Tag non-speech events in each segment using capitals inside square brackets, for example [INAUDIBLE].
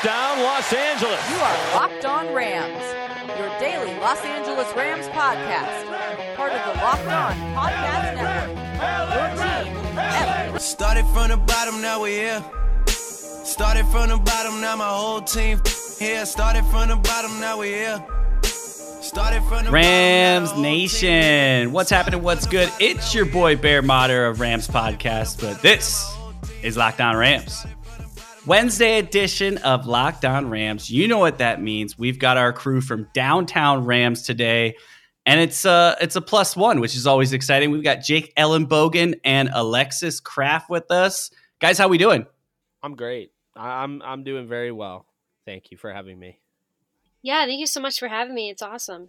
Touchdown, Los Angeles. You are Locked On Rams, your daily Los Angeles Rams podcast. Part of the Locked On Podcast Network. Your team every Started from the bottom, now we're here. Started from the bottom, now my whole team here. Started from the bottom, now we're here. Started from the Rams bottom, now the whole Nation. What's happening? What's good? It's your boy Bear Motter of Rams Podcast, but this is Locked On Rams. Wednesday edition of Locked On Rams. You know what that means. We've got our crew from downtown Rams today, and it's uh it's a plus one, which is always exciting. We've got Jake Ellenbogen and Alexis Kraft with us. Guys, how we doing? I'm great. I'm I'm doing very well. Thank you for having me. Yeah, thank you so much for having me. It's awesome.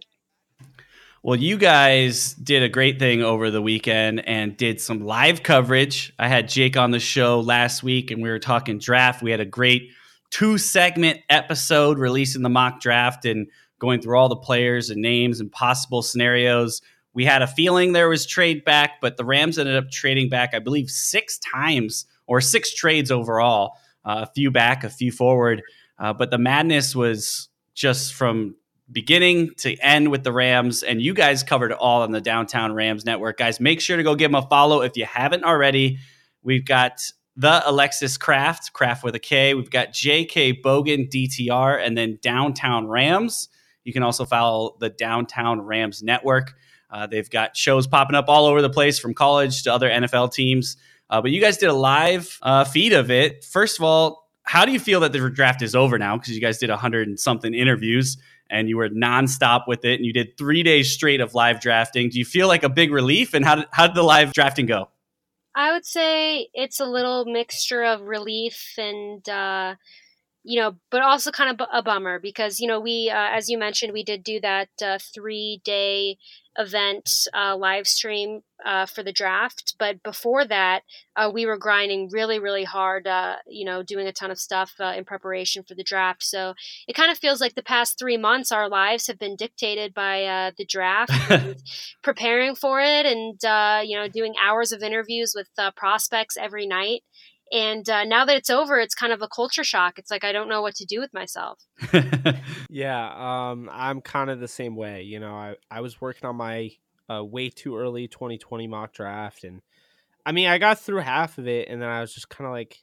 Well, you guys did a great thing over the weekend and did some live coverage. I had Jake on the show last week and we were talking draft. We had a great two segment episode releasing the mock draft and going through all the players and names and possible scenarios. We had a feeling there was trade back, but the Rams ended up trading back, I believe, six times or six trades overall, uh, a few back, a few forward. Uh, but the madness was just from beginning to end with the Rams, and you guys covered it all on the Downtown Rams Network. Guys, make sure to go give them a follow if you haven't already. We've got the Alexis Kraft, Kraft with a K. We've got JK Bogan, DTR, and then Downtown Rams. You can also follow the Downtown Rams Network. Uh, they've got shows popping up all over the place from college to other NFL teams. Uh, but you guys did a live uh, feed of it. First of all, how do you feel that the draft is over now? Because you guys did 100 and something interviews and you were nonstop with it and you did three days straight of live drafting. Do you feel like a big relief? And how did, how did the live drafting go? I would say it's a little mixture of relief and, uh, you know, but also kind of a bummer because, you know, we, uh, as you mentioned, we did do that uh, three day event uh, live stream uh, for the draft. But before that, uh, we were grinding really, really hard, uh, you know, doing a ton of stuff uh, in preparation for the draft. So it kind of feels like the past three months, our lives have been dictated by uh, the draft. [LAUGHS] and preparing for it and uh, you know doing hours of interviews with uh, prospects every night and uh, now that it's over it's kind of a culture shock it's like i don't know what to do with myself [LAUGHS] Yeah, um, I'm kind of the same way. You know, I, I was working on my uh, way too early 2020 mock draft, and I mean, I got through half of it, and then I was just kind of like,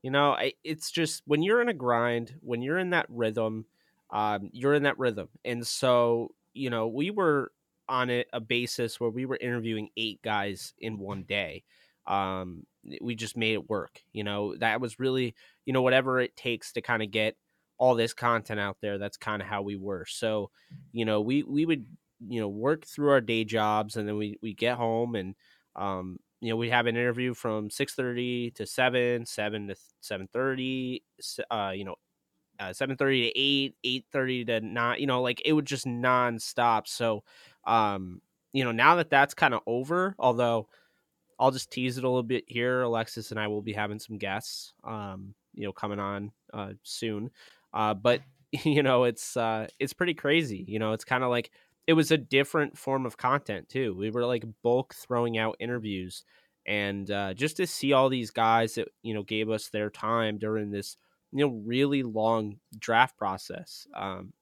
you know, I, it's just when you're in a grind, when you're in that rhythm, um, you're in that rhythm, and so you know, we were on a, a basis where we were interviewing eight guys in one day. Um, we just made it work. You know, that was really, you know, whatever it takes to kind of get all this content out there. That's kind of how we were. So, you know, we we would you know work through our day jobs, and then we we get home, and um, you know, we have an interview from six thirty to seven, seven to seven thirty. Uh, you know. Uh, 7.30 to 8 8.30 to 9 you know like it would just non-stop so um you know now that that's kind of over although I'll just tease it a little bit here. Alexis and I will be having some guests, um, you know, coming on uh, soon. Uh, but [LAUGHS] you know, it's uh, it's pretty crazy. You know, it's kind of like it was a different form of content too. We were like bulk throwing out interviews, and uh, just to see all these guys that you know gave us their time during this you know really long draft process. Um,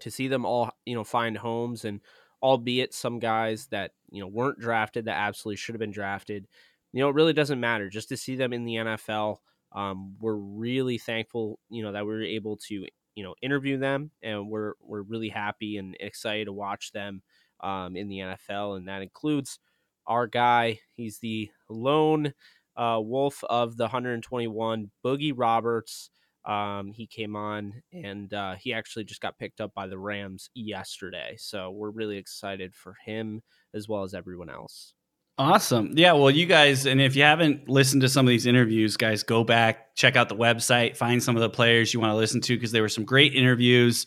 to see them all you know find homes and albeit some guys that you know weren't drafted that absolutely should have been drafted you know it really doesn't matter just to see them in the nfl um, we're really thankful you know that we were able to you know interview them and we're we're really happy and excited to watch them um, in the nfl and that includes our guy he's the lone uh, wolf of the 121 boogie roberts um, he came on and uh, he actually just got picked up by the Rams yesterday. So we're really excited for him as well as everyone else. Awesome. Yeah. Well, you guys, and if you haven't listened to some of these interviews, guys, go back, check out the website, find some of the players you want to listen to because there were some great interviews,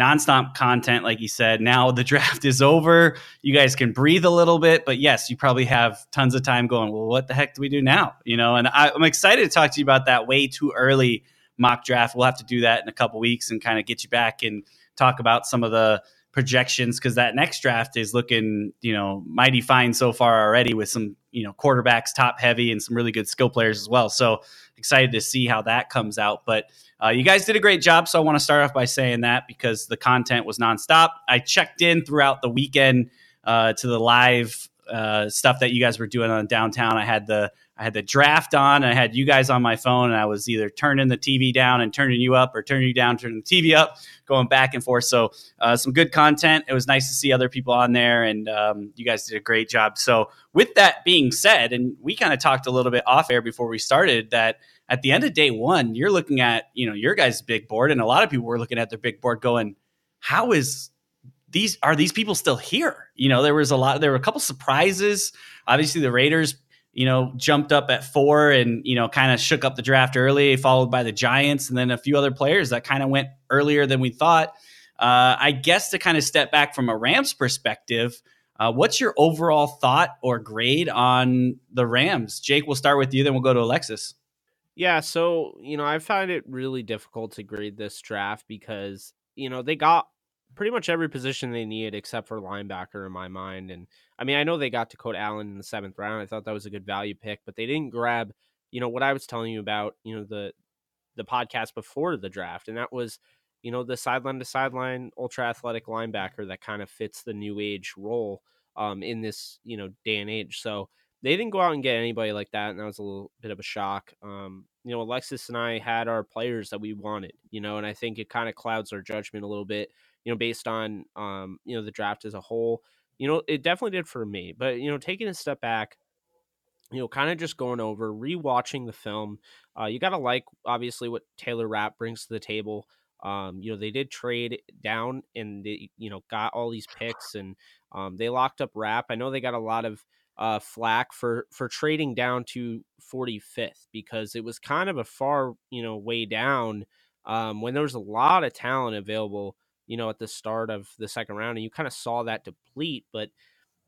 nonstop content, like you said. Now the [LAUGHS] draft is over. You guys can breathe a little bit, but yes, you probably have tons of time going, well, what the heck do we do now? You know, and I, I'm excited to talk to you about that way too early mock draft. We'll have to do that in a couple weeks and kind of get you back and talk about some of the projections because that next draft is looking, you know, mighty fine so far already with some, you know, quarterbacks top heavy and some really good skill players as well. So excited to see how that comes out. But uh, you guys did a great job. So I want to start off by saying that because the content was nonstop. I checked in throughout the weekend uh, to the live uh, stuff that you guys were doing on downtown. I had the I had the draft on. I had you guys on my phone, and I was either turning the TV down and turning you up, or turning you down, turning the TV up, going back and forth. So uh, some good content. It was nice to see other people on there, and um, you guys did a great job. So with that being said, and we kind of talked a little bit off air before we started that at the end of day one, you're looking at you know your guys' big board, and a lot of people were looking at their big board, going, "How is these are these people still here?" You know, there was a lot. There were a couple surprises. Obviously, the Raiders you know, jumped up at four and, you know, kind of shook up the draft early, followed by the Giants and then a few other players that kind of went earlier than we thought. Uh, I guess to kind of step back from a Rams perspective, uh, what's your overall thought or grade on the Rams? Jake, we'll start with you, then we'll go to Alexis. Yeah, so, you know, I find it really difficult to grade this draft because, you know, they got pretty much every position they needed except for linebacker in my mind. And I mean, I know they got to Dakota Allen in the seventh round. I thought that was a good value pick, but they didn't grab, you know, what I was telling you about, you know, the the podcast before the draft, and that was, you know, the sideline to sideline ultra athletic linebacker that kind of fits the new age role um, in this, you know, day and age. So they didn't go out and get anybody like that, and that was a little bit of a shock. Um, you know, Alexis and I had our players that we wanted, you know, and I think it kind of clouds our judgment a little bit you know, based on um, you know, the draft as a whole. You know, it definitely did for me. But, you know, taking a step back, you know, kind of just going over, rewatching the film. Uh, you got to like, obviously, what Taylor Rapp brings to the table. Um, you know, they did trade down and they, you know, got all these picks and um, they locked up Rapp. I know they got a lot of uh, flack for for trading down to 45th because it was kind of a far, you know, way down um, when there was a lot of talent available you know, at the start of the second round, and you kind of saw that deplete. But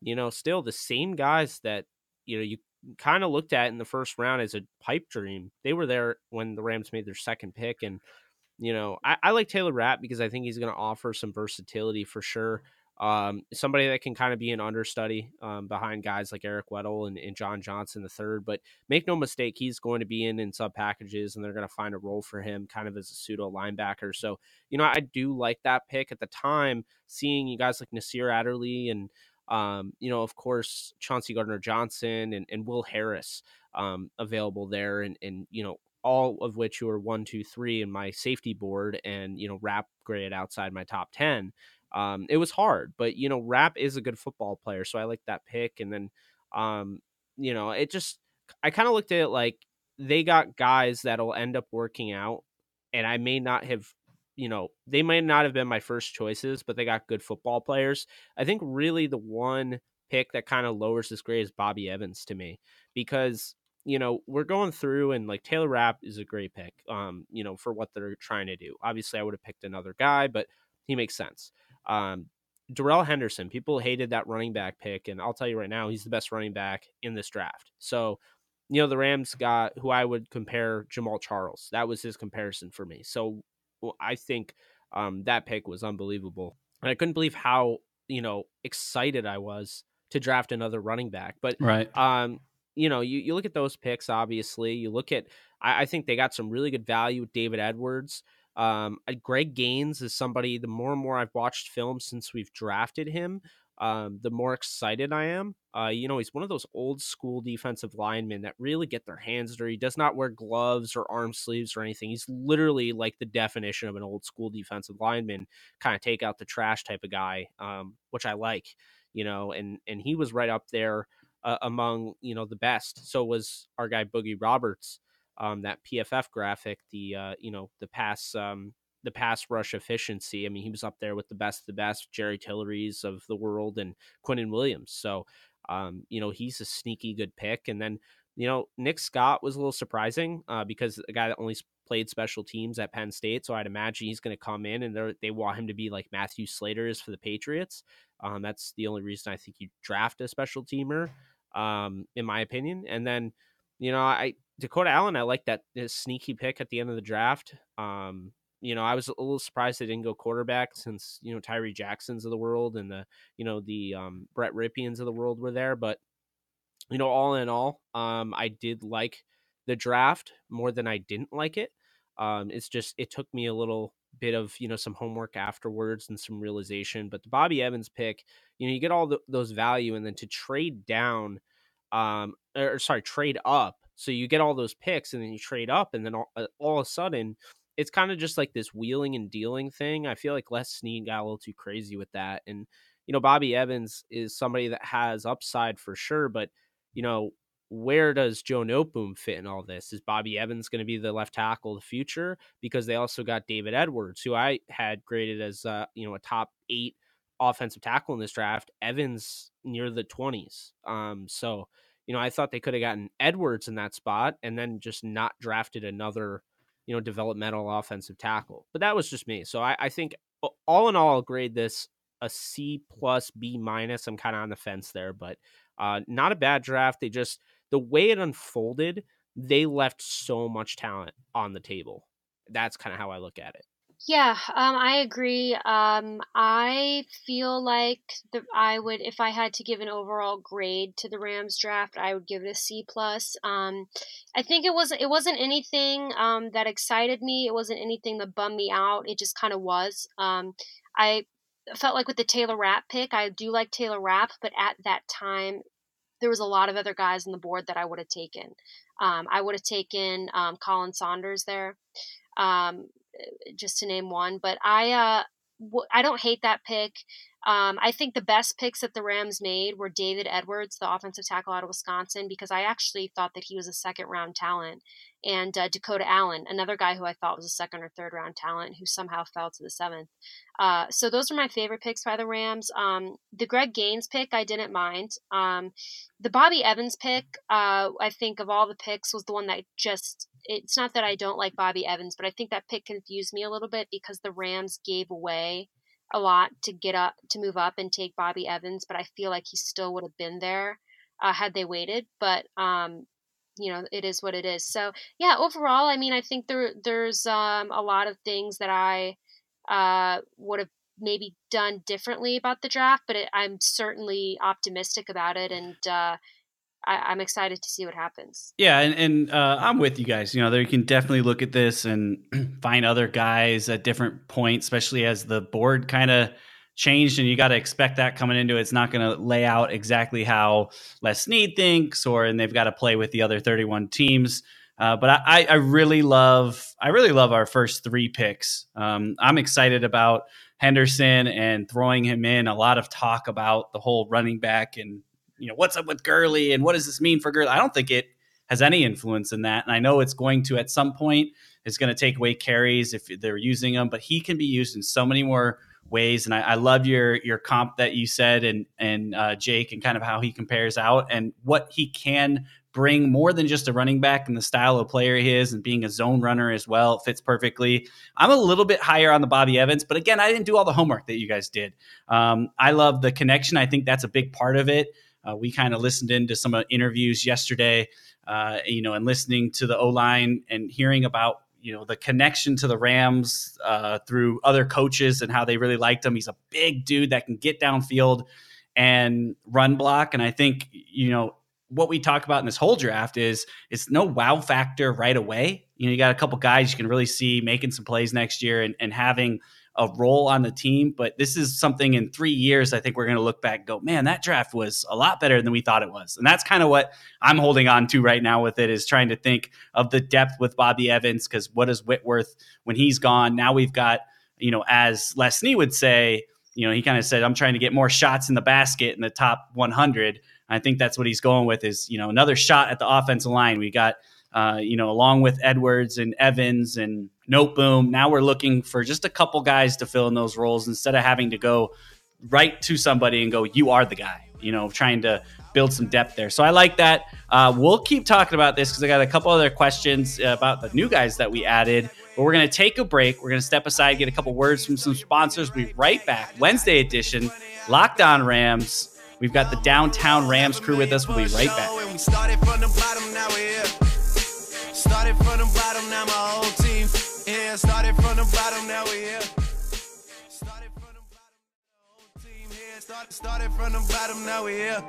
you know, still the same guys that you know you kind of looked at in the first round as a pipe dream. They were there when the Rams made their second pick, and you know, I, I like Taylor Rapp because I think he's going to offer some versatility for sure. Um, somebody that can kind of be an understudy um, behind guys like Eric Weddle and, and, John Johnson the third. But make no mistake, he's going to be in in sub packages, and they're going to find a role for him, kind of as a pseudo linebacker. So you know, I do like that pick at the time. Seeing you guys like Nasir Adderley and um, you know, of course, Chauncey Gardner Johnson and, and Will Harris um, available there, and and you know, all of which were one, two, three in my safety board, and you know, Rapp grade outside my top ten. Um, it was hard, but you know, Rapp is a good football player, so I like that pick. And then, um, you know, it just I kind of looked at it like they got guys that'll end up working out, and I may not have, you know, they may not have been my first choices, but they got good football players. I think really the one pick that kind of lowers this grade is Bobby Evans to me because you know we're going through and like Taylor Rapp is a great pick, um, you know, for what they're trying to do. Obviously, I would have picked another guy, but he makes sense. Um, Darrell Henderson, people hated that running back pick, and I'll tell you right now, he's the best running back in this draft. So, you know, the Rams got who I would compare Jamaal Charles. That was his comparison for me. So, well, I think um, that pick was unbelievable, and I couldn't believe how you know excited I was to draft another running back. But right, um, you know, you, you look at those picks. Obviously, you look at I, I think they got some really good value with David Edwards. Um, Greg Gaines is somebody. The more and more I've watched film since we've drafted him, um, the more excited I am. Uh, you know, he's one of those old school defensive linemen that really get their hands dirty. He does not wear gloves or arm sleeves or anything. He's literally like the definition of an old school defensive lineman, kind of take out the trash type of guy, um, which I like. You know, and and he was right up there uh, among you know the best. So was our guy Boogie Roberts um, that PFF graphic, the uh, you know the pass um, the pass rush efficiency. I mean, he was up there with the best of the best, Jerry Tillery's of the world, and Quinnen Williams. So, um, you know, he's a sneaky good pick. And then, you know, Nick Scott was a little surprising uh, because a guy that only played special teams at Penn State. So I'd imagine he's going to come in and they want him to be like Matthew Slater is for the Patriots. Um, that's the only reason I think you draft a special teamer, um, in my opinion. And then, you know, I Dakota Allen, I like that sneaky pick at the end of the draft. Um, you know, I was a little surprised they didn't go quarterback since you know Tyree Jacksons of the world and the you know the um, Brett Rypiens of the world were there. But you know, all in all, um, I did like the draft more than I didn't like it. Um, it's just it took me a little bit of you know some homework afterwards and some realization. But the Bobby Evans pick, you know, you get all the, those value, and then to trade down, um, or sorry, trade up. So you get all those picks, and then you trade up, and then all, uh, all of a sudden it's kind of just like this wheeling and dealing thing. I feel like Les Snead got a little too crazy with that. And, you know, Bobby Evans is somebody that has upside for sure, but, you know, where does Joe Noteboom fit in all this? Is Bobby Evans going to be the left tackle of the future? Because they also got David Edwards, who I had graded as, uh, you know, a top eight offensive tackle in this draft. Evans near the 20s. Um, so, you know, I thought they could have gotten Edwards in that spot and then just not drafted another – you know, developmental offensive tackle. But that was just me. So I, I think all in all, I'll grade this a C plus B minus. I'm kind of on the fence there, but uh, not a bad draft. They just the way it unfolded, they left so much talent on the table. That's kind of how I look at it. Yeah, um, I agree. Um, I feel like the, I would, if I had to give an overall grade to the Rams draft, I would give it a C plus. Um, I think it was it wasn't anything um, that excited me. It wasn't anything that bummed me out. It just kind of was. Um, I felt like with the Taylor Rapp pick, I do like Taylor Rapp, but at that time, there was a lot of other guys on the board that I would have taken. Um, I would have taken Colin Saunders there. Um, just to name one. But I uh, w- I don't hate that pick. Um, I think the best picks that the Rams made were David Edwards, the offensive tackle out of Wisconsin, because I actually thought that he was a second round talent, and uh, Dakota Allen, another guy who I thought was a second or third round talent who somehow fell to the seventh. Uh, so those are my favorite picks by the Rams. Um, the Greg Gaines pick I didn't mind. Um, the Bobby Evans pick, uh, I think of all the picks, was the one that just it's not that I don't like Bobby Evans, but I think that pick confused me a little bit because the Rams gave away a lot to get up to move up and take Bobby Evans, but I feel like he still would have been there uh, had they waited. But um, you know, it is what it is. So yeah, overall, I mean, I think there there's um, a lot of things that I uh, would have maybe done differently about the draft, but it, I'm certainly optimistic about it, and uh, I, am excited to see what happens. Yeah, and, and uh, I'm with you guys. You know, there you can definitely look at this and [CLEARS THROAT] find other guys at different points, especially as the board kind of changed, and you got to expect that coming into it. It's not going to lay out exactly how Les Snead thinks, or and they've got to play with the other 31 teams. Uh, but I, I really love I really love our first three picks. Um, I'm excited about Henderson and throwing him in. A lot of talk about the whole running back and you know, what's up with Gurley and what does this mean for Gurley? I don't think it has any influence in that. And I know it's going to at some point. It's going to take away carries if they're using them, but he can be used in so many more ways. And I, I love your your comp that you said and and uh, Jake and kind of how he compares out and what he can bring more than just a running back and the style of player he is and being a zone runner as well. Fits perfectly. I'm a little bit higher on the Bobby Evans, but again, I didn't do all the homework that you guys did. Um, I love the connection. I think that's a big part of it. Uh, we kind of listened into some interviews yesterday, uh, you know, and listening to the O line and hearing about you know the connection to the Rams uh, through other coaches and how they really liked him. He's a big dude that can get downfield and run block, and I think you know what we talk about in this whole draft is it's no wow factor right away. You know, you got a couple guys you can really see making some plays next year and, and having a role on the team. But this is something in three years, I think we're going to look back and go, man, that draft was a lot better than we thought it was. And that's kind of what I'm holding on to right now with it is trying to think of the depth with Bobby Evans. Cause what is Whitworth when he's gone? Now we've got, you know, as Les Snead would say, you know, he kind of said, I'm trying to get more shots in the basket in the top 100. I think that's what he's going with is, you know, another shot at the offensive line. We got, uh, you know, along with Edwards and Evans and Noteboom. Now we're looking for just a couple guys to fill in those roles instead of having to go right to somebody and go, "You are the guy." You know, trying to build some depth there. So I like that. Uh, we'll keep talking about this because I got a couple other questions about the new guys that we added. But we're going to take a break. We're going to step aside, get a couple words from some sponsors. We'll be right back. Wednesday edition, Locked On Rams. We've got the downtown Rams crew with us. We'll be right back. Yeah, started from the bottom, now we here. Started from the bottom, whole team here. Started, started from the bottom, now we here.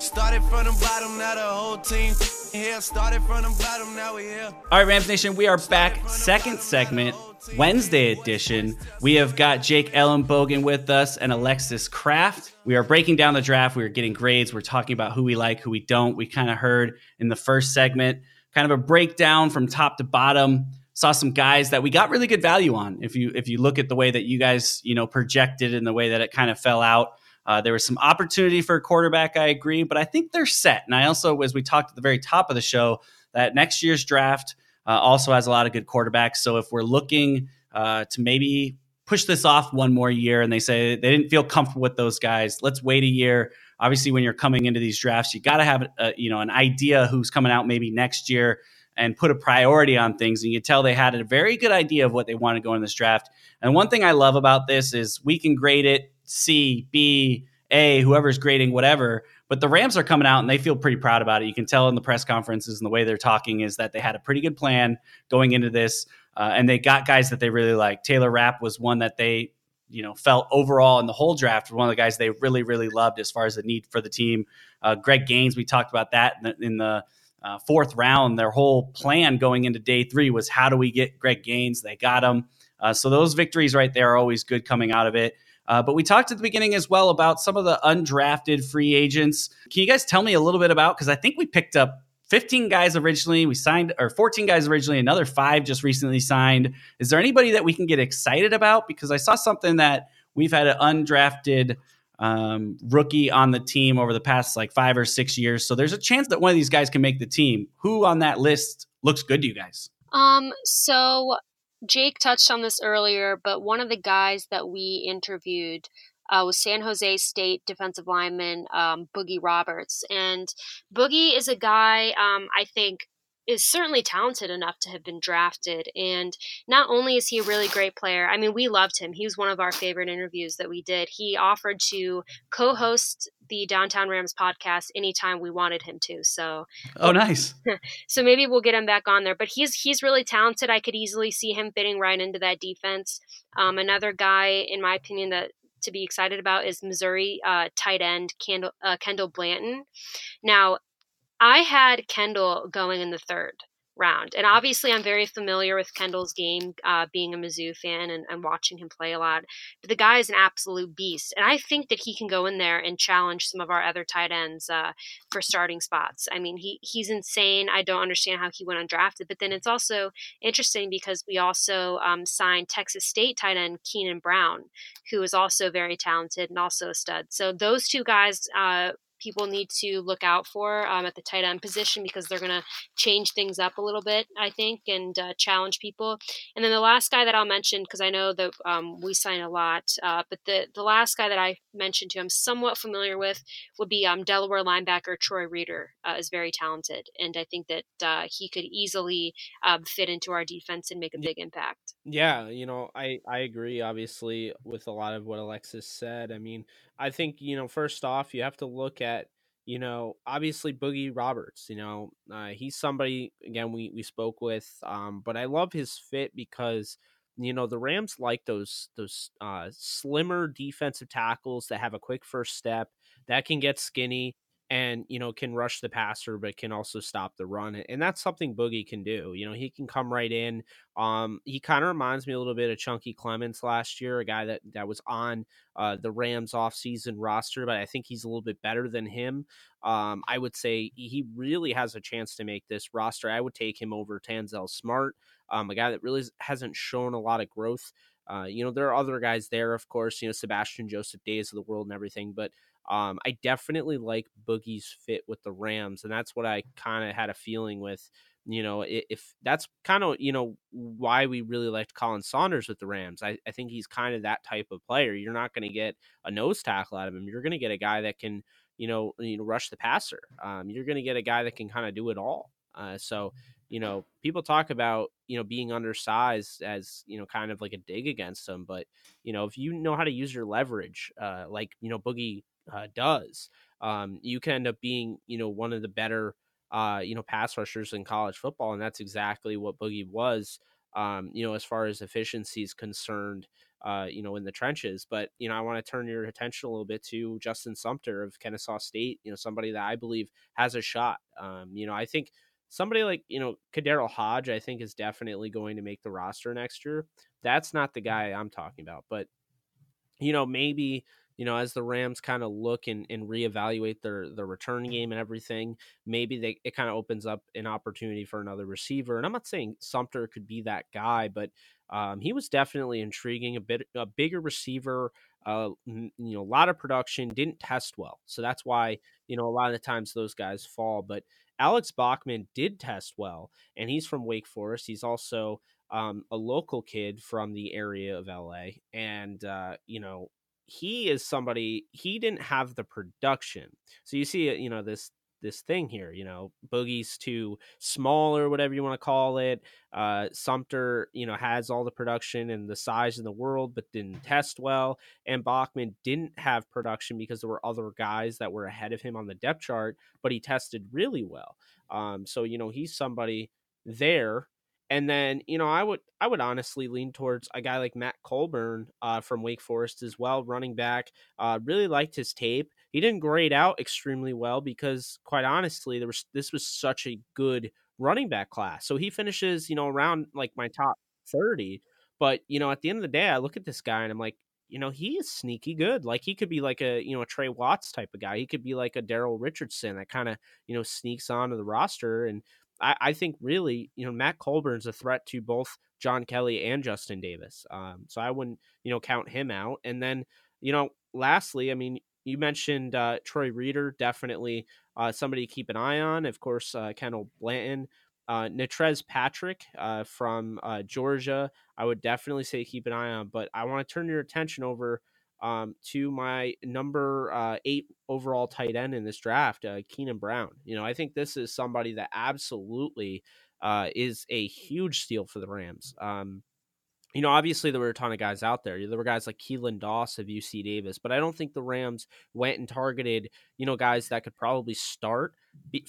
Started from the bottom, now the whole team here. Started from the bottom, now we here. All right, Rams Nation, we are back. Second segment, Wednesday edition. We have got Jake Ellenbogen with us and Alexis Kraft. We are breaking down the draft. We are getting grades. We're talking about who we like, who we don't. We kind of heard in the first segment kind of a breakdown from top to bottom. Saw some guys that we got really good value on. If you if you look at the way that you guys you know projected and the way that it kind of fell out, uh, there was some opportunity for a quarterback. I agree, but I think they're set. And I also, as we talked at the very top of the show, that next year's draft uh, also has a lot of good quarterbacks. So if we're looking uh, to maybe push this off one more year, and they say they didn't feel comfortable with those guys, let's wait a year obviously when you're coming into these drafts you got to have a, you know an idea who's coming out maybe next year and put a priority on things and you tell they had a very good idea of what they want to go in this draft. And one thing i love about this is we can grade it c b a whoever's grading whatever but the rams are coming out and they feel pretty proud about it. You can tell in the press conferences and the way they're talking is that they had a pretty good plan going into this uh, and they got guys that they really like taylor rapp was one that they you know felt overall in the whole draft one of the guys they really really loved as far as the need for the team. Uh, Greg Gaines, we talked about that in the, in the uh, fourth round. Their whole plan going into day three was how do we get Greg Gaines? They got him. Uh, so those victories right there are always good coming out of it. Uh, but we talked at the beginning as well about some of the undrafted free agents. Can you guys tell me a little bit about? Because I think we picked up 15 guys originally. We signed, or 14 guys originally. Another five just recently signed. Is there anybody that we can get excited about? Because I saw something that we've had an undrafted um, rookie on the team over the past like five or six years. So there's a chance that one of these guys can make the team. Who on that list looks good to you guys? Um, so Jake touched on this earlier, but one of the guys that we interviewed uh, was San Jose State defensive lineman um, Boogie Roberts. And Boogie is a guy um, I think is certainly talented enough to have been drafted. And not only is he a really great player, I mean, we loved him. He was one of our favorite interviews that we did. He offered to co host the Downtown Rams podcast anytime we wanted him to. So Oh nice. [LAUGHS] so maybe we'll get him back on there. But he's he's really talented. I could easily see him fitting right into that defense. Um, another guy, in my opinion, that to be excited about is Missouri uh, tight end Kendall, uh, Kendall Blanton. Now, I had Kendall going in the third round. And obviously, I'm very familiar with Kendall's game, uh, being a Mizzou fan and, and, watching him play a lot. But the guy is an absolute beast. And I think that he can go in there and challenge some of our other tight ends uh, for starting spots. I mean, he, he's insane. I don't understand how he went undrafted. But then it's also interesting because we also um, signed Texas State tight end Keenan Brown, who is also very talented and also a stud. So those two guys uh, people need to look out for um, at the tight end position because they're going to change things up a little bit, I think, and uh, challenge people. And then the last guy that I'll mention, because I know that um, we sign a lot, uh, but the, the last guy that I mentioned to I'm somewhat familiar with would be um, Delaware linebacker Troy Reeder uh, is very talented. And I think that uh, he could easily um, fit into our defense and make a big impact. Yeah, you know, I, I agree, obviously, with a lot of what Alexis said. I mean, I think you know first off you have to look at you know obviously Boogie Roberts. You know uh, he's somebody again we we spoke with, um, but I love his fit because you know the Rams like those those uh, slimmer defensive tackles that have a quick first step that can get skinny and you know can rush the passer but can also stop the run and that's something boogie can do you know he can come right in um he kind of reminds me a little bit of chunky clements last year a guy that that was on uh the rams offseason roster but i think he's a little bit better than him um i would say he really has a chance to make this roster i would take him over tanzel smart um a guy that really hasn't shown a lot of growth uh, you know, there are other guys there, of course, you know, Sebastian Joseph Days of the world and everything, but um, I definitely like Boogie's fit with the Rams, and that's what I kind of had a feeling with. You know, if, if that's kind of you know why we really liked Colin Saunders with the Rams. I, I think he's kind of that type of player. You're not going to get a nose tackle out of him. You're going to get a guy that can you know you know rush the passer. Um, you're going to get a guy that can kind of do it all. Uh, so you know, people talk about, you know, being undersized as, you know, kind of like a dig against them. But, you know, if you know how to use your leverage, uh, like, you know, Boogie uh, does, um, you can end up being, you know, one of the better, uh, you know, pass rushers in college football. And that's exactly what Boogie was um, you know, as far as efficiency is concerned, uh, you know, in the trenches. But, you know, I want to turn your attention a little bit to Justin Sumter of Kennesaw State, you know, somebody that I believe has a shot. Um, you know, I think somebody like, you know, KhaDarel Hodge, I think is definitely going to make the roster next year. That's not the guy I'm talking about. But, you know, maybe you know, as the Rams kind of look and, and reevaluate their their return game and everything, maybe they it kind of opens up an opportunity for another receiver. And I'm not saying Sumter could be that guy, but um, he was definitely intriguing. A bit a bigger receiver, uh, you know, a lot of production. Didn't test well, so that's why you know a lot of the times those guys fall. But Alex Bachman did test well, and he's from Wake Forest. He's also um, a local kid from the area of LA, and uh, you know he is somebody he didn't have the production. So you see, you know, this this thing here, you know, Boogie's too small or whatever you want to call it. Uh, Sumter, you know, has all the production and the size in the world, but didn't test well. And Bachman didn't have production because there were other guys that were ahead of him on the depth chart, but he tested really well. Um, so you know, he's somebody there and then, you know, I would I would honestly lean towards a guy like Matt Colburn uh, from Wake Forest as well, running back. Uh, really liked his tape. He didn't grade out extremely well because, quite honestly, there was this was such a good running back class. So he finishes, you know, around like my top thirty. But you know, at the end of the day, I look at this guy and I'm like, you know, he is sneaky good. Like he could be like a, you know, a Trey Watts type of guy. He could be like a Daryl Richardson that kind of, you know, sneaks onto the roster and I, I think really, you know, Matt Colburn's a threat to both John Kelly and Justin Davis. Um, so I wouldn't, you know, count him out. And then, you know, lastly, I mean, you mentioned uh, Troy Reeder, definitely uh, somebody to keep an eye on. Of course, uh, Kendall Blanton, uh, Natrez Patrick uh, from uh, Georgia, I would definitely say keep an eye on. But I want to turn your attention over um, to my number uh, eight overall tight end in this draft, uh, Keenan Brown. You know, I think this is somebody that absolutely uh, is a huge steal for the Rams. Um, you know, obviously there were a ton of guys out there. There were guys like Keelan Doss of UC Davis, but I don't think the Rams went and targeted, you know, guys that could probably start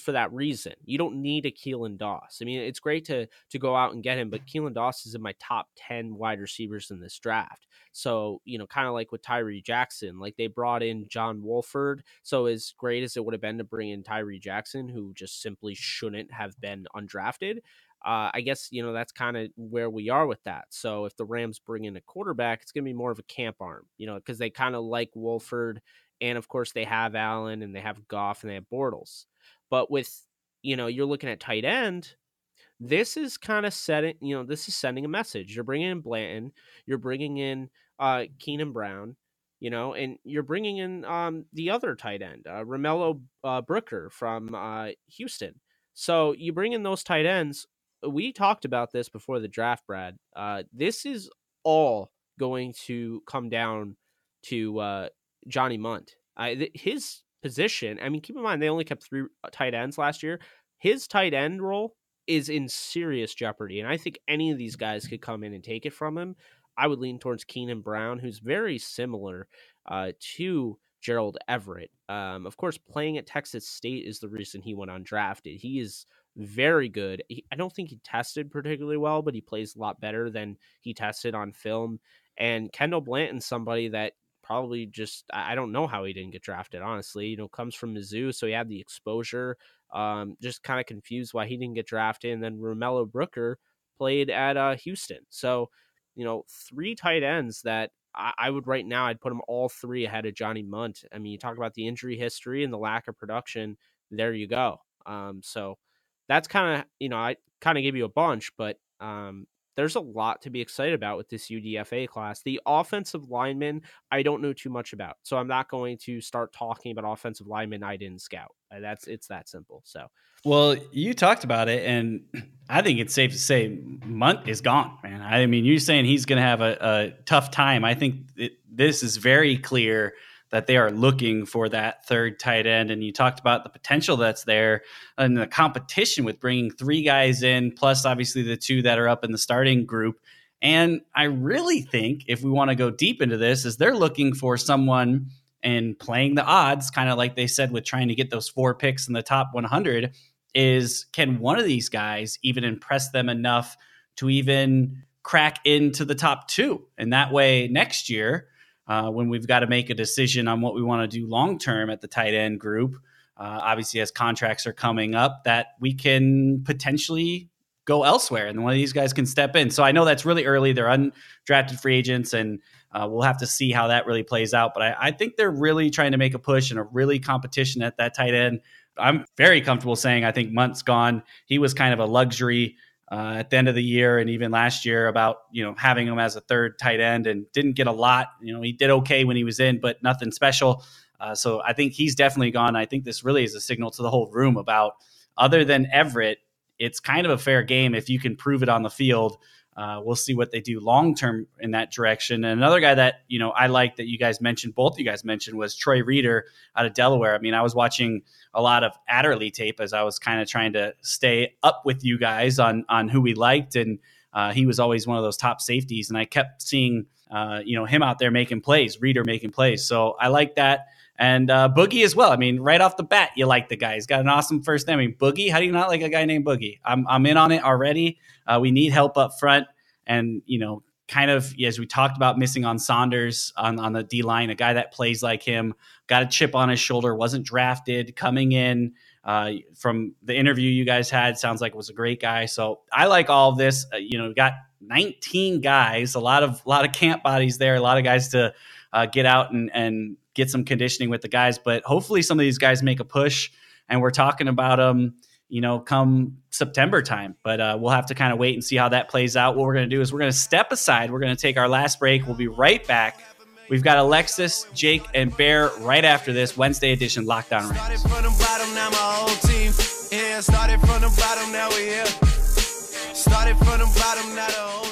for that reason. You don't need a Keelan Doss. I mean, it's great to to go out and get him, but Keelan Doss is in my top 10 wide receivers in this draft. So, you know, kind of like with Tyree Jackson, like they brought in John Wolford. So, as great as it would have been to bring in Tyree Jackson, who just simply shouldn't have been undrafted, uh, I guess you know that's kind of where we are with that. So if the Rams bring in a quarterback, it's going to be more of a camp arm, you know, because they kind of like Wolford, and of course they have Allen and they have Goff and they have Bortles. But with you know you're looking at tight end, this is kind of setting you know this is sending a message. You're bringing in Blanton, you're bringing in uh, Keenan Brown, you know, and you're bringing in um, the other tight end, uh, Romello uh, Brooker from uh, Houston. So you bring in those tight ends we talked about this before the draft, Brad. Uh, this is all going to come down to uh, Johnny Mundt. I, th- his position, I mean, keep in mind, they only kept three uh, tight ends last year. His tight end role is in serious jeopardy. And I think any of these guys could come in and take it from him. I would lean towards Keenan Brown, who's very similar uh, to Gerald Everett. Um, of course, playing at Texas State is the reason he went undrafted. He is very good. He, I don't think he tested particularly well, but he plays a lot better than he tested on film. And Kendall Blanton's somebody that probably just I don't know how he didn't get drafted. Honestly, you know, comes from Mizzou, so he had the exposure. Um, just kind of confused why he didn't get drafted. And then Romello Brooker played at uh, Houston, so you know, three tight ends that I, I would right now I'd put them all three ahead of Johnny Mundt. I mean, you talk about the injury history and the lack of production. There you go. Um, so that's kind of you know I kind of gave you a bunch, but um, there's a lot to be excited about with this UDFA class. The offensive linemen, I don't know too much about, so I'm not going to start talking about offensive linemen I didn't scout. Uh, that's it's that simple. So, well, you talked about it, and [CLEARS THROAT] I think it's safe to say Mundt is gone, man. I mean, you're saying he's going to have a, a, tough time. I think it, this is very clear that they are looking for that third tight end. And you talked about the potential that's there and the competition with bringing three guys in, plus obviously the two that are up in the starting group. And I really think if we want to go deep into this, is they're looking for someone and playing the odds, kind of like they said with trying to get those four picks in the top 100, is can one of these guys even impress them enough to even crack into the top two. And that way, next year, uh, when we've got to make a decision on what we want to do long term at the tight end group, uh, obviously as contracts are coming up, that we can potentially go elsewhere and one of these guys can step in. So I know that's really early. They're undrafted free agents and uh, we'll have to see how that really plays out. But I, I, think they're really trying to make a push and a really competition at that tight end. I'm very comfortable saying I think Mundt's gone. He was kind of a luxury uh, at the end of the year and even last year about you know having him as a third tight end and didn't get a lot. You know he did okay when he was in, but nothing special. Uh, so I think he's definitely gone. I think this really is a signal to the whole room about other than Everett, it's kind of a fair game if you can prove it on the field. Uh, we'll see what they do long term in that direction. And another guy that you know I like that you guys mentioned, both you guys mentioned, was Troy Reeder out of Delaware. I mean, I was watching a lot of Adderley tape as I was kind of trying to stay up with you guys on on who we liked, and uh, he was always one of those top safeties. And I kept seeing uh, you know him out there making plays, Reeder making plays. So I like that. And uh, Boogie as well. I mean, right off the bat, you like the guy. He's got an awesome first name. I mean, Boogie. How do you not like a guy named Boogie? I'm I'm in on it already. Uh, we need help up front, and you know, kind of as we talked about missing on Saunders on on the D line, a guy that plays like him, got a chip on his shoulder, wasn't drafted, coming in. Uh, from the interview you guys had, sounds like was a great guy. So I like all of this. Uh, you know, got 19 guys, a lot of a lot of camp bodies there, a lot of guys to uh, get out and and get some conditioning with the guys. But hopefully, some of these guys make a push, and we're talking about them, you know, come September time. But uh, we'll have to kind of wait and see how that plays out. What we're going to do is we're going to step aside. We're going to take our last break. We'll be right back. We've got Alexis, Jake, and Bear right after this Wednesday edition Locked On Rams. Started from the bottom, now we're here. Started from the bottom, now the whole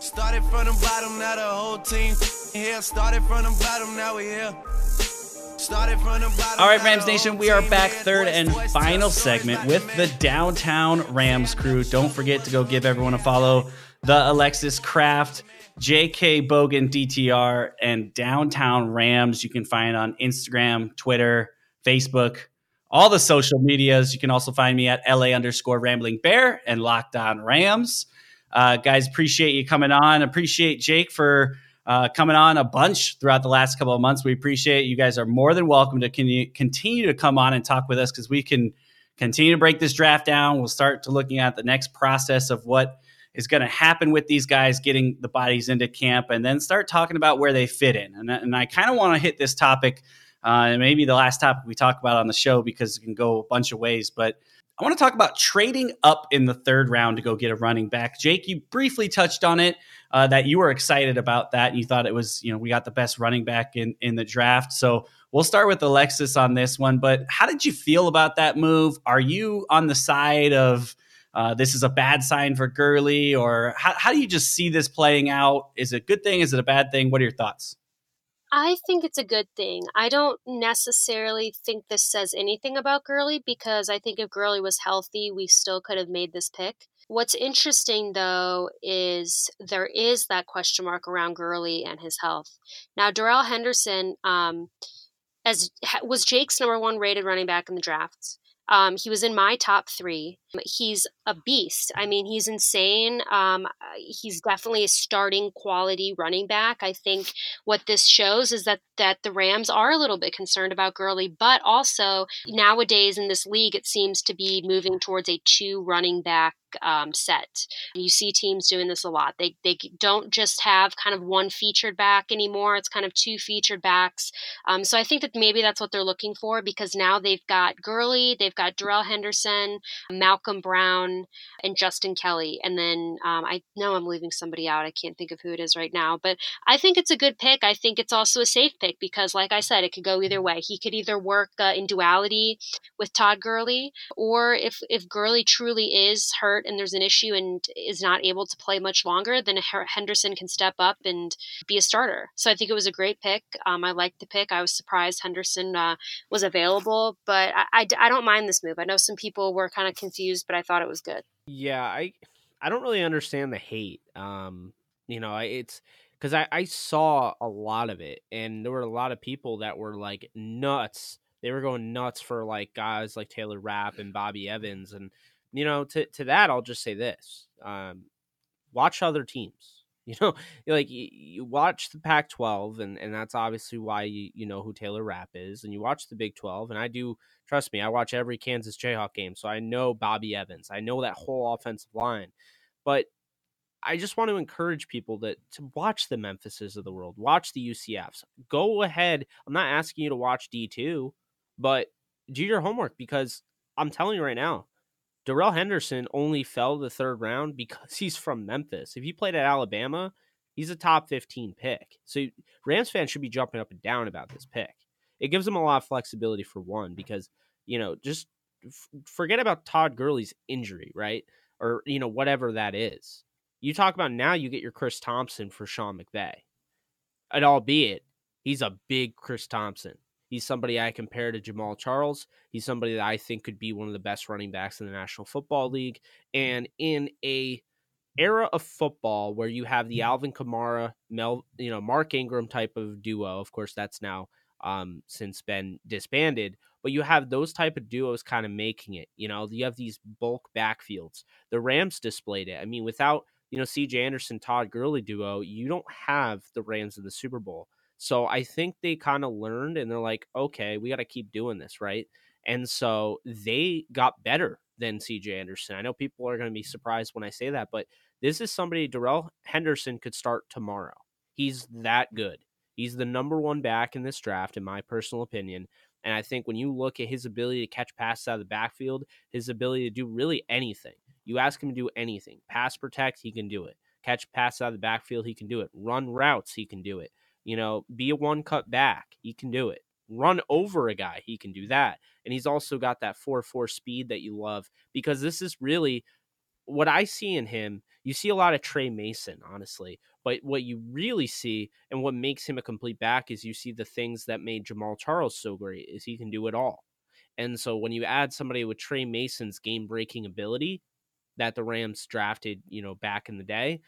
Started from the bottom, now the whole team here. Started from the bottom, now we here. All right, Rams Nation, we are back, third and final segment with the Downtown Rams crew. Don't forget to go give everyone a follow. The Alexis Kraft, JK Bogan DTR, and Downtown Rams. You can find on Instagram, Twitter, Facebook, all the social medias. You can also find me at LA underscore Rambling Bear and Locked On Rams. Uh, guys, appreciate you coming on. Appreciate Jake for uh, coming on a bunch throughout the last couple of months. We appreciate it. You guys are more than welcome to con- continue to come on and talk with us because we can continue to break this draft down. We'll start to looking at the next process of what is going to happen with these guys getting the bodies into camp and then start talking about where they fit in. And, and I kind of want to hit this topic, uh, maybe the last topic we talk about on the show because it can go a bunch of ways, but I want to talk about trading up in the third round to go get a running back. Jake, you briefly touched on it uh, that you were excited about that. You thought it was, you know, we got the best running back in, in the draft. So we'll start with Alexis on this one. But how did you feel about that move? Are you on the side of uh, this is a bad sign for Gurley? Or how, how do you just see this playing out? Is it a good thing? Is it a bad thing? What are your thoughts? I think it's a good thing. I don't necessarily think this says anything about Gurley because I think if Gurley was healthy, we still could have made this pick. What's interesting though is there is that question mark around Gurley and his health. Now, Darrell Henderson, um, as was Jake's number one rated running back in the draft. Um, he was in my top three. He's a beast. I mean, he's insane. Um, he's definitely a starting quality running back. I think what this shows is that that the Rams are a little bit concerned about Gurley, but also nowadays in this league, it seems to be moving towards a two running back um, set. You see teams doing this a lot. They they don't just have kind of one featured back anymore. It's kind of two featured backs. Um, so I think that maybe that's what they're looking for because now they've got Gurley, they've got Darrell Henderson, Malcolm Brown, and Justin Kelly. And then um, I know I'm leaving somebody out. I can't think of who it is right now, but I think it's a good pick. I think it's also a safe pick because, like I said, it could go either way. He could either work uh, in duality with Todd Gurley, or if if Gurley truly is hurt hurt and there's an issue and is not able to play much longer, then Henderson can step up and be a starter. So I think it was a great pick. Um, I liked the pick. I was surprised Henderson uh, was available, but I, I, I don't mind this move. I know some people were kind of confused, but I thought it was good. Yeah, I I don't really understand the hate. Um, you know, it's because I, I saw a lot of it, and there were a lot of people that were like nuts. They were going nuts for like guys like Taylor Rapp and Bobby Evans, and you know, to to that, I'll just say this: um, watch other teams. [LAUGHS] You know, like you, you watch the Pac-12, and and that's obviously why you you know who Taylor Rapp is, and you watch the Big 12, and I do trust me, I watch every Kansas Jayhawk game, so I know Bobby Evans, I know that whole offensive line, but I just want to encourage people that to watch the Memphises of the world, watch the UCFs. Go ahead. I'm not asking you to watch D2, but do your homework because I'm telling you right now, Darrell Henderson only fell the third round because he's from Memphis. If he played at Alabama, he's a top 15 pick. So Rams fans should be jumping up and down about this pick. It gives them a lot of flexibility for one because, you know, just f- forget about Todd Gurley's injury, right? Or, you know, whatever that is. You talk about now you get your Chris Thompson for Sean McVay. And albeit he's a big Chris Thompson. He's somebody I compare to Jamaal Charles. He's somebody that I think could be one of the best running backs in the National Football League. And in a era of football where you have the Alvin Kamara, Mel, you know, Mark Ingram type of duo. Of course, that's now um, since been disbanded. But you have those type of duos kind of making it. You know, you have these bulk backfields. The Rams displayed it. I mean, without you know C.J. Anderson, Todd Gurley duo, you don't have the Rams in the Super Bowl. So I think they kind of learned and they're like, okay, we got to keep doing this, right? And so they got better than CJ Anderson. I know people are going to be surprised when I say that, but this is somebody Darrell Henderson could start tomorrow. He's that good. He's the number one back in this draft, in my personal opinion. And I think when you look at his ability to catch passes out of the backfield, his ability to do really anything, you ask him to do anything. Pass protect, he can do it. Catch passes out of the backfield, he can do it. Run routes, he can do it. You know, be a one cut back. He can do it. Run over a guy. He can do that. And he's also got that 4 4 speed that you love because this is really what I see in him. You see a lot of Tre Mason, honestly. But what you really see and what makes him a complete back is you see the things that made Jamaal Charles so great is he can do it all. And so when you add somebody with Tre Mason's game breaking ability that the Rams drafted, you know, back in the day,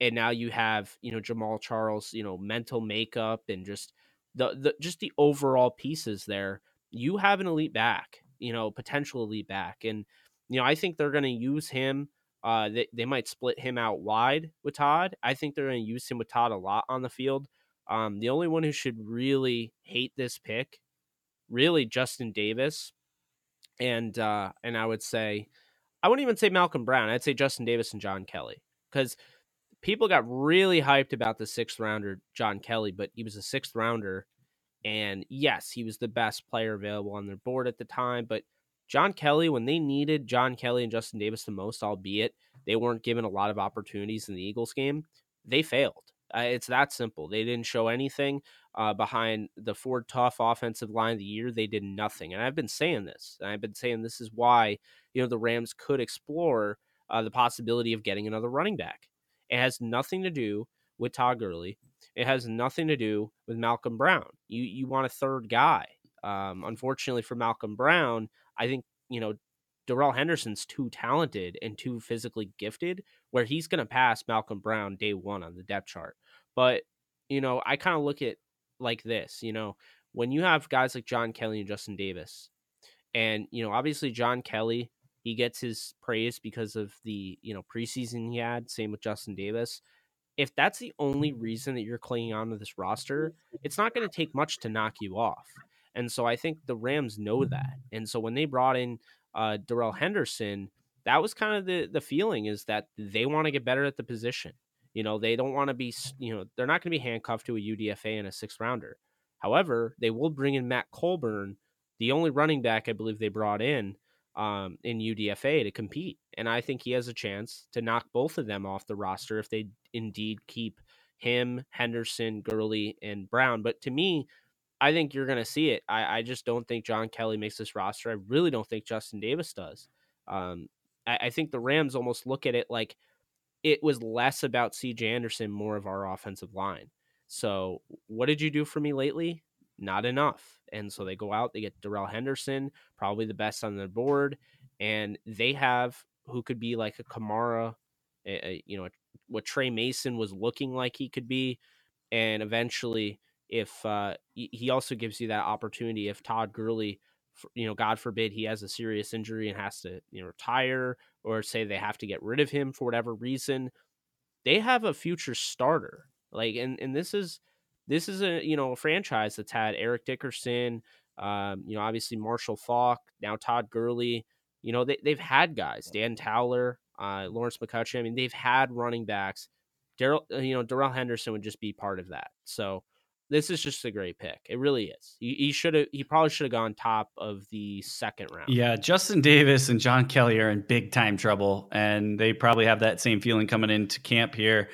and now you have you know Jamaal Charles, you know, mental makeup and just the the just the overall pieces there. You have an elite back, you know, potential elite back, and you know I think they're going to use him. Uh, they they might split him out wide with Todd. I think they're going to use him with Todd a lot on the field. Um, the only one who should really hate this pick, really Justin Davis, and uh, and I would say, I wouldn't even say Malcolm Brown. I'd say Justin Davis and John Kelly because people got really hyped about the sixth rounder, John Kelly, but he was a sixth rounder. And yes, he was the best player available on their board at the time. But John Kelly, when they needed John Kelly and Justin Davis the most, albeit they weren't given a lot of opportunities in the Eagles game, they failed. Uh, it's that simple. They didn't show anything uh, behind the Ford Tough offensive line of the year. They did nothing. And I've been saying this. I've been saying this is why, you know, the Rams could explore uh, the possibility of getting another running back. It has nothing to do with Todd Gurley. It has nothing to do with Malcolm Brown. You you want a third guy. Um, unfortunately for Malcolm Brown, I think you know Darrell Henderson's too talented and too physically gifted, where he's going to pass Malcolm Brown day one on the depth chart. But you know, I kind of look at like this. You know, when you have guys like John Kelly and Justin Davis, and you know, obviously John Kelly he gets his praise because of the you know preseason he had. Same with Justin Davis. If that's the only mm-hmm. reason that you're clinging on to this roster, mm-hmm. it's not going to take much to knock you off. And so I think the Rams know that. Mm-hmm. And so when they brought in uh, Darrell Henderson, that was kind of the the feeling is that they want to get better at the position. You know, they don't want to be, you know, they're not going to be handcuffed to a UDFA and a sixth rounder. However, they will bring in Matt Colburn, the only running back I believe they brought in um, in UDFA to compete. And I think he has a chance to knock both of them off the roster if they indeed keep him, Henderson, Gurley, and Brown. But to me, I think you're going to see it. I, I, just don't think John Kelly makes this roster. I really don't think Justin Davis does. Um, I, I think the Rams almost look at it like it was less about CJ Anderson, more of our offensive line. So, what did you do for me lately? Not enough. And so they go out, they get Darrell Henderson, probably the best on their board, and they have who could be like a Kamara, a, a, you know, what Tre Mason was looking like he could be, and eventually, if uh, he also gives you that opportunity, if Todd Gurley you know, God forbid he has a serious injury and has to you know retire, or say they have to get rid of him for whatever reason, they have a future starter. Like, and and this is this is a you know a franchise that's had Eric Dickerson, um, you know, obviously Marshall Faulk, now Todd Gurley. You know, they they've had guys, Dan Towler, uh, Lawrence McCutcheon. I mean, they've had running backs. Darrell, uh, you know, Darrell Henderson would just be part of that. So this is just a great pick. It really is. He, he should have. He probably should have gone top of the second round. Yeah, Justin Davis and John Kelly are in big time trouble, and they probably have that same feeling coming into camp here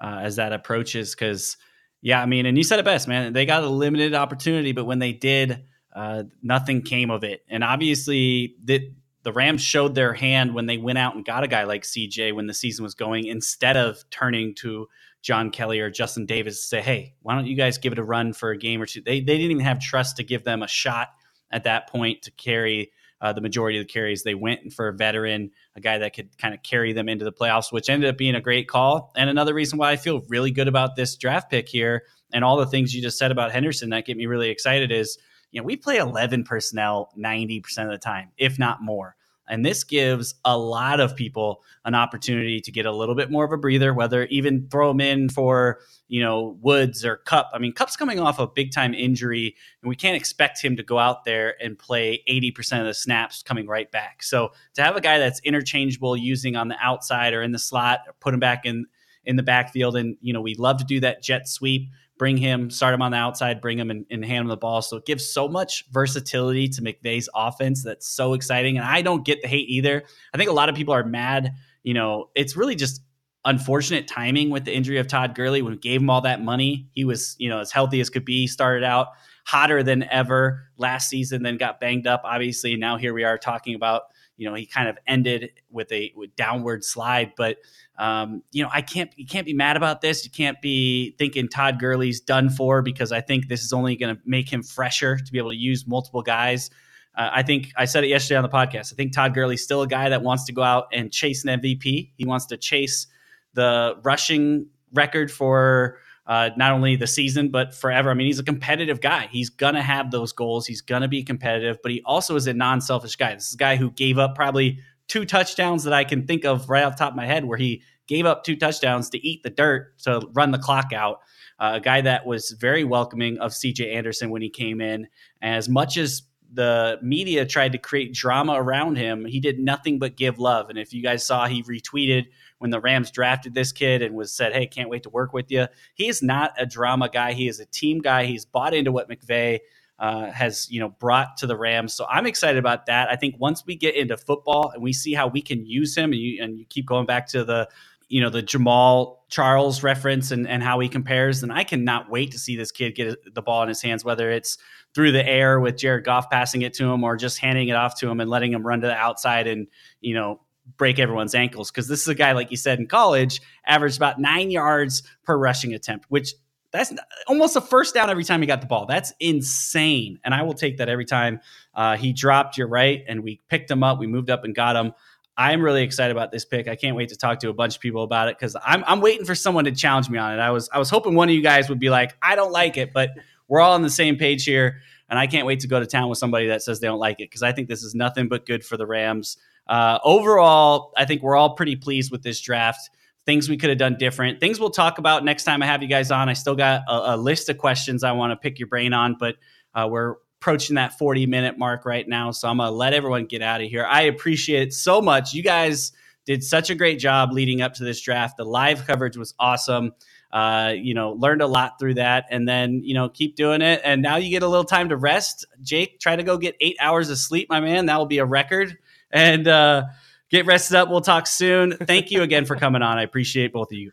uh, as that approaches. Because, yeah, I mean, and you said it best, man. They got a limited opportunity, but when they did, uh, nothing came of it. And obviously, the the Rams showed their hand when they went out and got a guy like CJ when the season was going, instead of turning to John Kelly or Justin Davis to say, hey, why don't you guys give it a run for a game or two? They, they didn't even have trust to give them a shot at that point to carry uh, the majority of the carries. They went for a veteran, a guy that could kind of carry them into the playoffs, which ended up being a great call. And another reason why I feel really good about this draft pick here and all the things you just said about Henderson that get me really excited is, you know, we play 11 personnel 90% of the time, if not more. And this gives a lot of people an opportunity to get a little bit more of a breather, whether even throw them in for, you know, Woods or Kupp. I mean, Kupp's coming off a big time injury, and we can't expect him to go out there and play 80% of the snaps coming right back. So to have a guy that's interchangeable using on the outside or in the slot, or put him back in in the backfield, and you know, we love to do that jet sweep bring him, start him on the outside, bring him and, and, hand him the ball. So it gives so much versatility to McVay's offense that's so exciting. And I don't get the hate either. I think a lot of people are mad. You know, it's really just unfortunate timing with the injury of Todd Gurley when we gave him all that money. He was, you know, as healthy as could be, started out hotter than ever last season, then got banged up, obviously. Now here we are talking about you know he kind of ended with a with downward slide but um, you know i can't you can't be mad about this. You can't be thinking todd gurley's done for because i think this is only going to make him fresher to be able to use multiple guys. Uh, i think i said it yesterday on the podcast i think todd gurley's still a guy that wants to go out and chase an mvp he wants to chase the rushing record for uh, not only the season but forever. I mean, he's a competitive guy. He's gonna have those goals. He's gonna be competitive, but he also is a non-selfish guy. This is a guy who gave up probably two touchdowns that I can think of right off top of my head, where he gave up two touchdowns to eat the dirt to run the clock out. Uh, a guy that was very welcoming of CJ Anderson when he came in. As much as the media tried to create drama around him, he did nothing but give love. And if you guys saw, he retweeted when the Rams drafted this kid and was said, "Hey, can't wait to work with you." He is not a drama guy. He is a team guy. He's bought into what McVay uh, has you know brought to the Rams. So I'm excited about that. I think once we get into football and we see how we can use him, and you and you keep going back to the you know the Jamaal Charles reference and and how he compares, then I cannot wait to see this kid get the ball in his hands, whether it's through the air with Jared Goff passing it to him or just handing it off to him and letting him run to the outside and you know break everyone's ankles because this is a guy like you said in college averaged about nine yards per rushing attempt which that's almost a first down every time he got the ball. That's insane. And i will take that every time uh, he dropped you're right and we picked him up we moved up and got him. I'm really excited about this pick. I can't wait to talk to a bunch of people about it because I'm, I'm waiting for someone to challenge me on it. I was i was hoping one of you guys would be like i don't like it but we're all on the same page here and i can't wait to go to town with somebody that says they don't like it because i think this is nothing but good for the rams uh, overall, I think we're all pretty pleased with this draft. Things we could have done different. Things we'll talk about next time I have you guys on. I still got a, a list of questions I want to pick your brain on, but uh, we're approaching that 40 minute mark right now. So I'm going to let everyone get out of here. I appreciate it so much. You guys did such a great job leading up to this draft. The live coverage was awesome. Uh, you know, learned a lot through that, and then you know, keep doing it. And now you get a little time to rest. Jake, try to go get eight hours of sleep, my man. That will be a record and uh, get rested up. We'll talk soon. Thank you again for coming on. I appreciate both of you.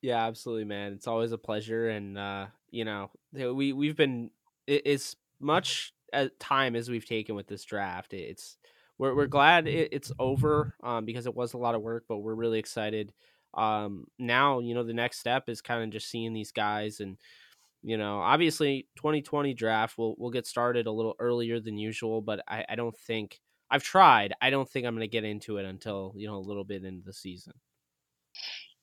Yeah, absolutely, man. It's always a pleasure, and uh, you know, we we've been as much time as we've taken with this draft. It's we're we're glad it's over um, because it was a lot of work, but we're really excited. Um, now, you know, the next step is kind of just seeing these guys and you know, obviously 2020 draft will will get started a little earlier than usual, but I, I don't think I've tried. I don't think I'm going to get into it until you know a little bit into the season.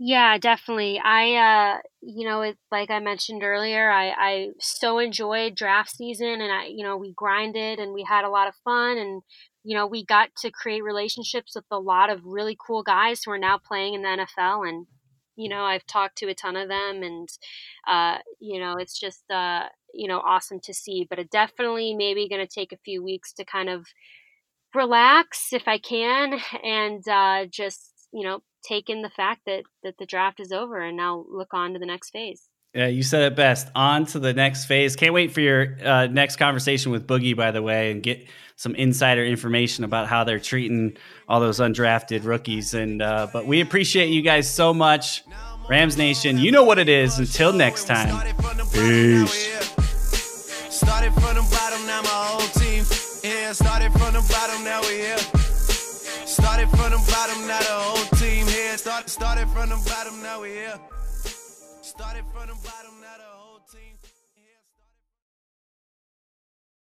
Yeah, definitely. I, uh, you know, it, like I mentioned earlier, I, I so enjoyed draft season and I, you know, we grinded and we had a lot of fun and, you know, we got to create relationships with a lot of really cool guys who are now playing in the NFL. And, you know, I've talked to a ton of them and, uh, you know, it's just, uh, you know, awesome to see, but it definitely maybe going to take a few weeks to kind of relax if I can and, uh, just, you know, take in the fact that that the draft is over and now look on to the next phase. Yeah, you said it best. On to the next phase. Can't wait for your uh, next conversation with Boogie, by the way, and get some insider information about how they're treating all those undrafted rookies. And uh, but we appreciate you guys so much, Rams Nation. You know what it is. Until next time, peace. Yeah, started from the bottom, now we here. Started from the bottom, now the whole team here. Start, started from the bottom, now we here. Started from the bottom, now the